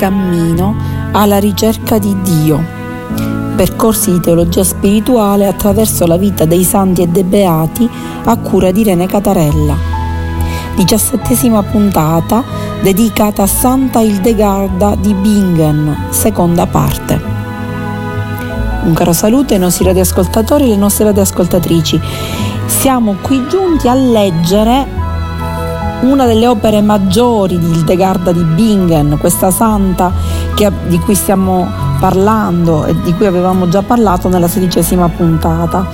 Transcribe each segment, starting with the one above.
Cammino alla ricerca di Dio. Percorsi di teologia spirituale attraverso la vita dei santi e dei beati a cura di Irene Catarella. Diciassettesima puntata dedicata a Santa Hildegarda di Bingen, seconda parte. Un caro saluto ai nostri radioascoltatori e alle nostre radioascoltatrici. Siamo qui giunti a leggere una delle opere maggiori di Hildegarda di Bingen, questa santa che, di cui stiamo parlando e di cui avevamo già parlato nella sedicesima puntata.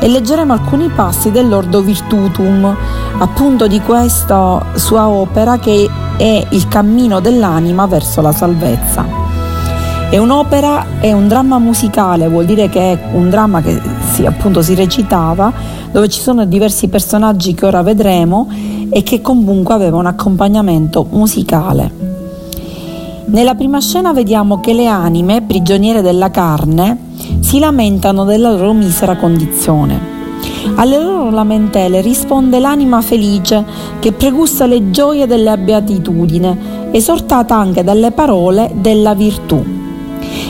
E leggeremo alcuni passi dell'Ordo Virtutum, appunto di questa sua opera che è il cammino dell'anima verso la salvezza. È un'opera, è un dramma musicale, vuol dire che è un dramma che si, appunto si recitava, dove ci sono diversi personaggi che ora vedremo e che comunque aveva un accompagnamento musicale. Nella prima scena vediamo che le anime, prigioniere della carne, si lamentano della loro misera condizione. Alle loro lamentele risponde l'anima felice che pregusta le gioie della beatitudine, esortata anche dalle parole della virtù.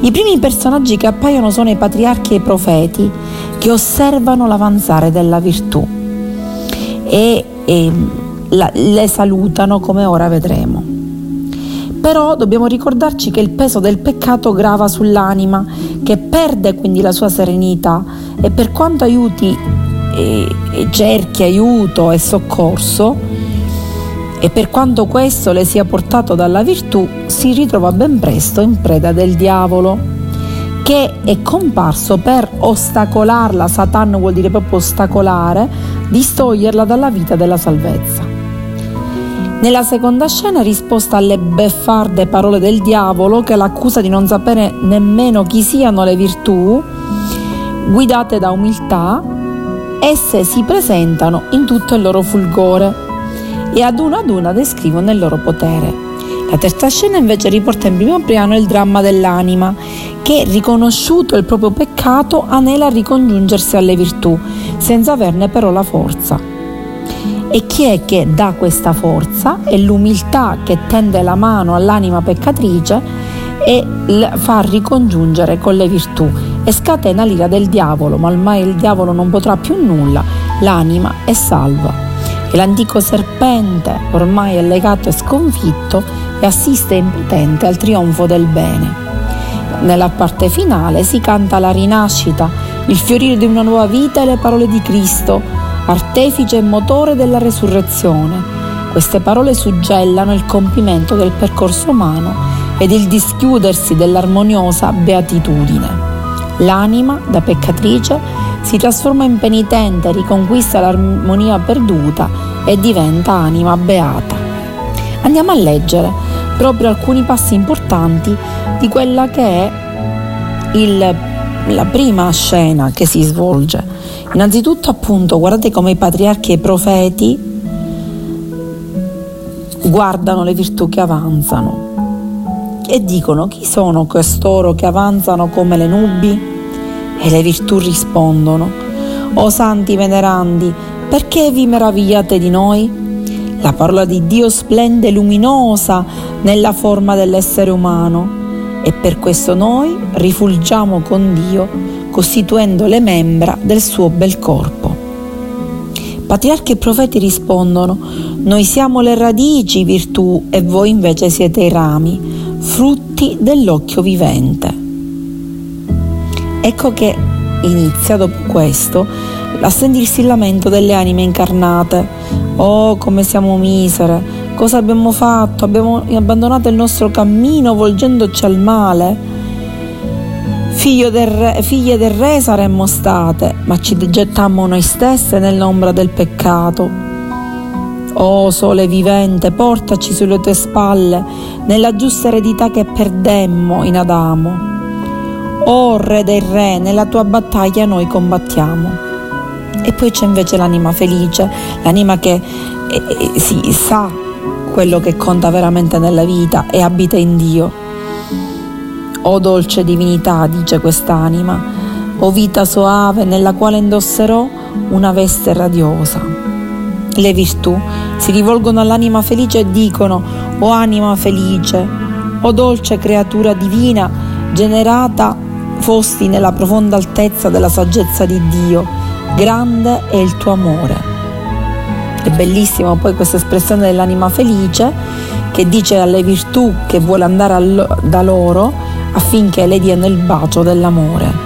I primi personaggi che appaiono sono i patriarchi e i profeti che osservano l'avanzare della virtù e, e la, le salutano come ora vedremo. Però dobbiamo ricordarci che il peso del peccato grava sull'anima, che perde quindi la sua serenità e per quanto aiuti e, e cerchi aiuto e soccorso, e per quanto questo le sia portato dalla virtù, si ritrova ben presto in preda del diavolo, che è comparso per ostacolarla, Satan vuol dire proprio ostacolare, distoglierla dalla vita della salvezza. Nella seconda scena, risposta alle beffarde parole del diavolo che l'accusa di non sapere nemmeno chi siano le virtù, guidate da umiltà, esse si presentano in tutto il loro fulgore e ad una ad una descrivono il loro potere. La terza scena invece riporta in primo piano il dramma dell'anima, che riconosciuto il proprio peccato anela a ricongiungersi alle virtù, senza averne però la forza. E chi è che dà questa forza? È l'umiltà che tende la mano all'anima peccatrice e fa ricongiungere con le virtù e scatena l'ira del diavolo, ma ormai il diavolo non potrà più nulla, l'anima è salva. E l'antico serpente ormai è legato e sconfitto e assiste impotente al trionfo del bene. Nella parte finale si canta la rinascita, il fiorire di una nuova vita e le parole di Cristo artefice e motore della resurrezione. Queste parole suggellano il compimento del percorso umano ed il dischiudersi dell'armoniosa beatitudine. L'anima, da peccatrice, si trasforma in penitente, riconquista l'armonia perduta e diventa anima beata. Andiamo a leggere proprio alcuni passi importanti di quella che è il, la prima scena che si svolge Innanzitutto appunto guardate come i patriarchi e i profeti guardano le virtù che avanzano e dicono chi sono costoro che avanzano come le nubi? E le virtù rispondono, o santi venerandi, perché vi meravigliate di noi? La parola di Dio splende luminosa nella forma dell'essere umano e per questo noi rifulgiamo con Dio costituendo le membra del suo bel corpo. Patriarchi e profeti rispondono, noi siamo le radici virtù e voi invece siete i rami, frutti dell'occhio vivente. Ecco che inizia dopo questo a sentirsi il lamento delle anime incarnate. Oh, come siamo misere! Cosa abbiamo fatto? Abbiamo abbandonato il nostro cammino volgendoci al male del figlie del re saremmo state, ma ci gettammo noi stesse nell'ombra del peccato. O sole vivente, portaci sulle tue spalle, nella giusta eredità che perdemmo in Adamo. O re dei re, nella tua battaglia noi combattiamo. E poi c'è invece l'anima felice, l'anima che eh, eh, si sa quello che conta veramente nella vita e abita in Dio o dolce divinità, dice quest'anima, o vita soave nella quale indosserò una veste radiosa. Le virtù si rivolgono all'anima felice e dicono, o anima felice, o dolce creatura divina, generata fosti nella profonda altezza della saggezza di Dio, grande è il tuo amore. È bellissima poi questa espressione dell'anima felice che dice alle virtù che vuole andare da loro, affinché le diano il bacio dell'amore.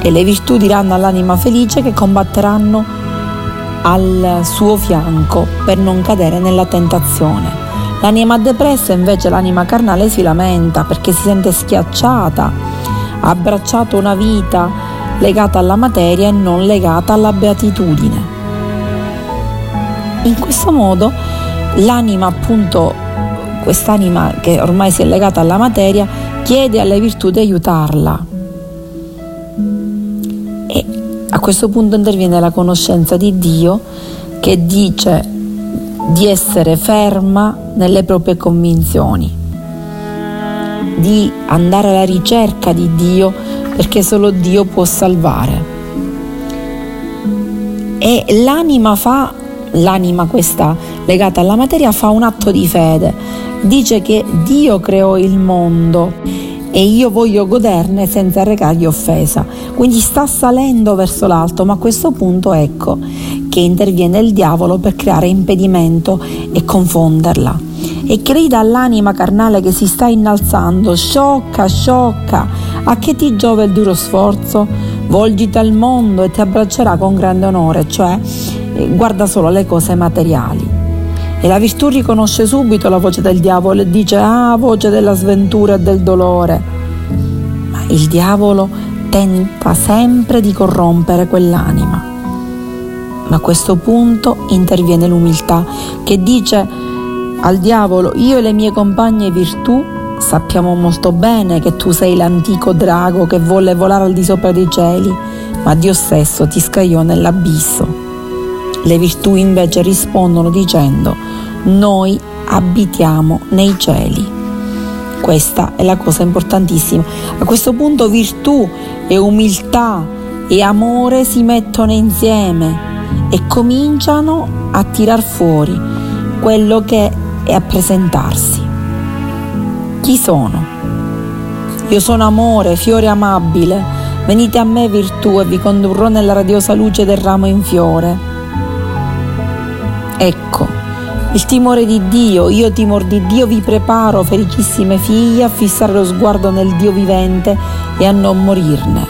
E le virtù diranno all'anima felice che combatteranno al suo fianco per non cadere nella tentazione. L'anima depressa invece, l'anima carnale, si lamenta perché si sente schiacciata, ha abbracciato una vita legata alla materia e non legata alla beatitudine. In questo modo l'anima appunto quest'anima che ormai si è legata alla materia chiede alle virtù di aiutarla. E a questo punto interviene la conoscenza di Dio che dice di essere ferma nelle proprie convinzioni, di andare alla ricerca di Dio perché solo Dio può salvare. E l'anima fa, l'anima questa legata alla materia fa un atto di fede dice che Dio creò il mondo e io voglio goderne senza recargli offesa. Quindi sta salendo verso l'alto, ma a questo punto ecco che interviene il diavolo per creare impedimento e confonderla. E grida all'anima carnale che si sta innalzando, sciocca, sciocca, a che ti giova il duro sforzo? Volgiti al mondo e ti abbraccerà con grande onore, cioè eh, guarda solo le cose materiali. E la virtù riconosce subito la voce del diavolo e dice, ah, voce della sventura e del dolore. Ma il diavolo tenta sempre di corrompere quell'anima. Ma a questo punto interviene l'umiltà che dice al diavolo, io e le mie compagne virtù sappiamo molto bene che tu sei l'antico drago che volle volare al di sopra dei cieli, ma Dio stesso ti scagliò nell'abisso. Le virtù invece rispondono dicendo noi abitiamo nei cieli. Questa è la cosa importantissima. A questo punto virtù e umiltà e amore si mettono insieme e cominciano a tirar fuori quello che è a presentarsi. Chi sono? Io sono amore, fiore amabile. Venite a me virtù e vi condurrò nella radiosa luce del ramo in fiore. Ecco, il timore di Dio, io timor di Dio vi preparo, felicissime figlie, a fissare lo sguardo nel Dio vivente e a non morirne.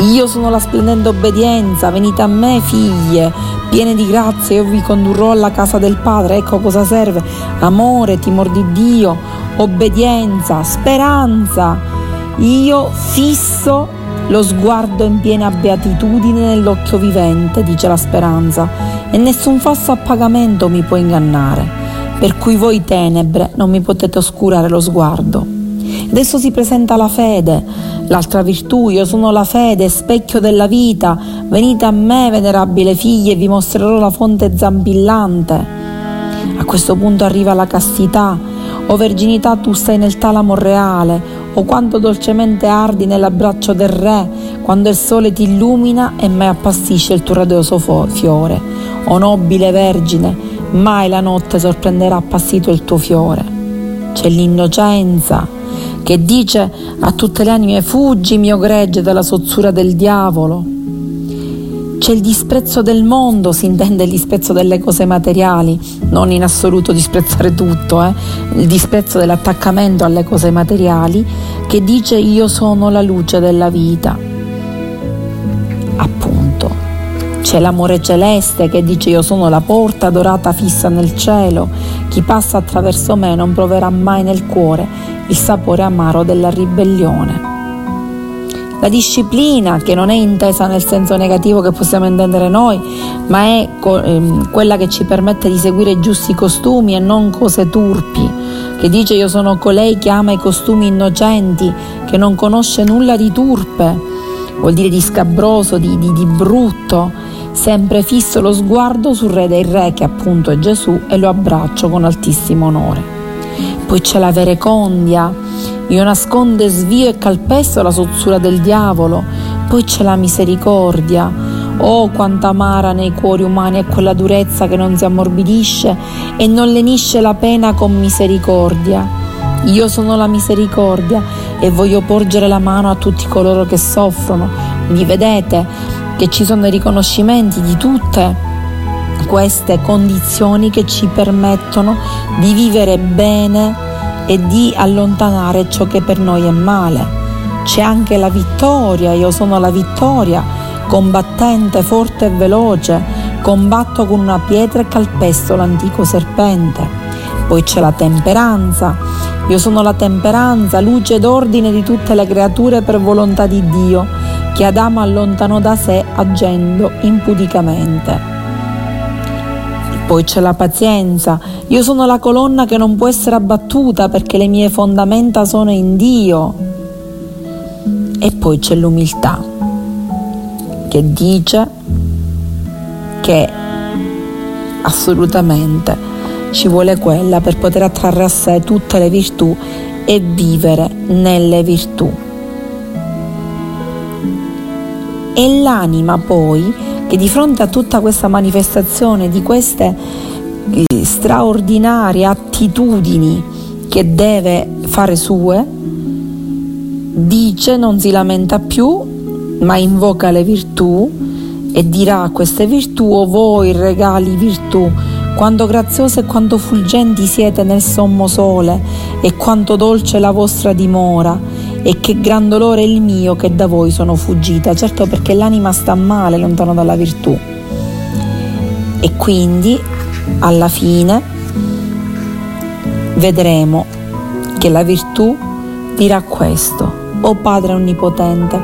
Io sono la splendente obbedienza, venite a me figlie, piene di grazia, io vi condurrò alla casa del Padre, ecco cosa serve, amore, timor di Dio, obbedienza, speranza. Io fisso lo sguardo in piena beatitudine nell'occhio vivente, dice la speranza, e nessun falso appagamento mi può ingannare, per cui voi tenebre non mi potete oscurare lo sguardo. Adesso si presenta la fede, l'altra virtù, io sono la fede, specchio della vita, venite a me, venerabile figlie, e vi mostrerò la fonte zampillante. A questo punto arriva la castità, o verginità tu stai nel talamo reale, o quanto dolcemente ardi nell'abbraccio del Re, quando il sole ti illumina e mai appassisce il tuo radioso fiore. O nobile Vergine, mai la notte sorprenderà appassito il tuo fiore. C'è l'innocenza che dice a tutte le anime fuggi mio gregge dalla sozzura del diavolo c'è il disprezzo del mondo, si intende il disprezzo delle cose materiali, non in assoluto disprezzare tutto, eh? il disprezzo dell'attaccamento alle cose materiali, che dice io sono la luce della vita. Appunto, c'è l'amore celeste che dice io sono la porta dorata fissa nel cielo, chi passa attraverso me non proverà mai nel cuore il sapore amaro della ribellione. La disciplina, che non è intesa nel senso negativo che possiamo intendere noi, ma è ehm, quella che ci permette di seguire giusti costumi e non cose turpi, che dice io sono colei che ama i costumi innocenti, che non conosce nulla di turpe, vuol dire di scabroso, di, di, di brutto, sempre fisso lo sguardo sul re dei re che appunto è Gesù e lo abbraccio con altissimo onore. Poi c'è la verecondia, io nascondo e svio e calpesto la sozzura del diavolo, poi c'è la misericordia. Oh, quanta amara nei cuori umani è quella durezza che non si ammorbidisce e non lenisce la pena con misericordia. Io sono la misericordia e voglio porgere la mano a tutti coloro che soffrono. Quindi vedete che ci sono i riconoscimenti di tutte queste condizioni che ci permettono di vivere bene e di allontanare ciò che per noi è male. C'è anche la vittoria, io sono la vittoria, combattente, forte e veloce, combatto con una pietra e calpesto l'antico serpente. Poi c'è la temperanza, io sono la temperanza, luce ed ordine di tutte le creature per volontà di Dio, che Adamo allontanò da sé agendo impudicamente. Poi c'è la pazienza. Io sono la colonna che non può essere abbattuta perché le mie fondamenta sono in Dio. E poi c'è l'umiltà che dice che assolutamente ci vuole quella per poter attrarre a sé tutte le virtù e vivere nelle virtù. E l'anima poi che di fronte a tutta questa manifestazione di queste eh, straordinarie attitudini che deve fare sue, dice, non si lamenta più, ma invoca le virtù e dirà a queste virtù, o voi regali virtù, quanto graziose e quanto fulgenti siete nel sommo sole e quanto dolce la vostra dimora e che gran dolore è il mio che da voi sono fuggita, certo perché l'anima sta male lontano dalla virtù. E quindi alla fine vedremo che la virtù dirà questo. O Padre Onnipotente,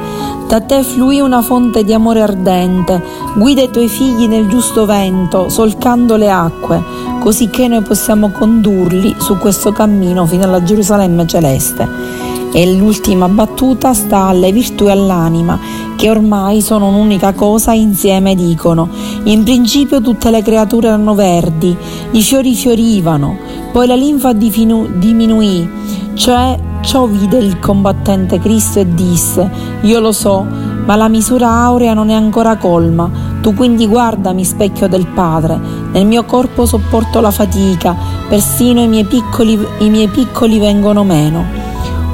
da te fluì una fonte di amore ardente, guida i tuoi figli nel giusto vento, solcando le acque, così che noi possiamo condurli su questo cammino fino alla Gerusalemme celeste e l'ultima battuta sta alle virtù e all'anima, che ormai sono un'unica cosa insieme dicono. In principio tutte le creature erano verdi, i fiori fiorivano, poi la linfa diminuì, cioè ciò vide il combattente Cristo e disse, io lo so, ma la misura aurea non è ancora colma, tu quindi guardami specchio del Padre, nel mio corpo sopporto la fatica, persino i miei piccoli, i miei piccoli vengono meno.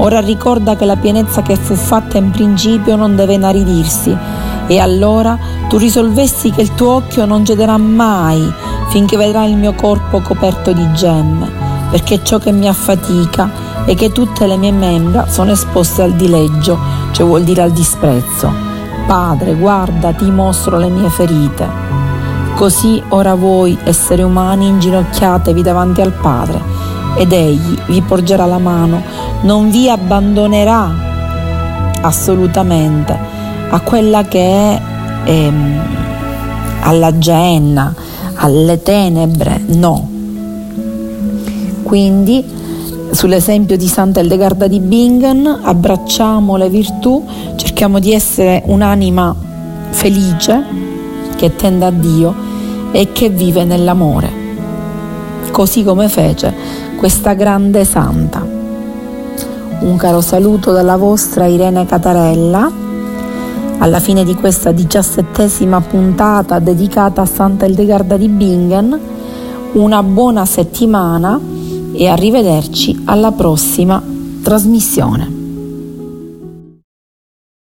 Ora ricorda che la pienezza che fu fatta in principio non deve inaridirsi. E allora tu risolvesti che il tuo occhio non cederà mai finché vedrà il mio corpo coperto di gemme, perché ciò che mi affatica è che tutte le mie membra sono esposte al dileggio, cioè vuol dire al disprezzo. Padre, guarda, ti mostro le mie ferite. Così ora voi, esseri umani, inginocchiatevi davanti al Padre ed egli vi porgerà la mano, non vi abbandonerà assolutamente a quella che è ehm, alla genna, alle tenebre, no. Quindi sull'esempio di Santa Eldegarda di Bingen abbracciamo le virtù, cerchiamo di essere un'anima felice che tende a Dio e che vive nell'amore, così come fece questa grande santa. Un caro saluto dalla vostra Irene Catarella alla fine di questa diciassettesima puntata dedicata a Santa Eldegarda di Bingen. Una buona settimana e arrivederci alla prossima trasmissione.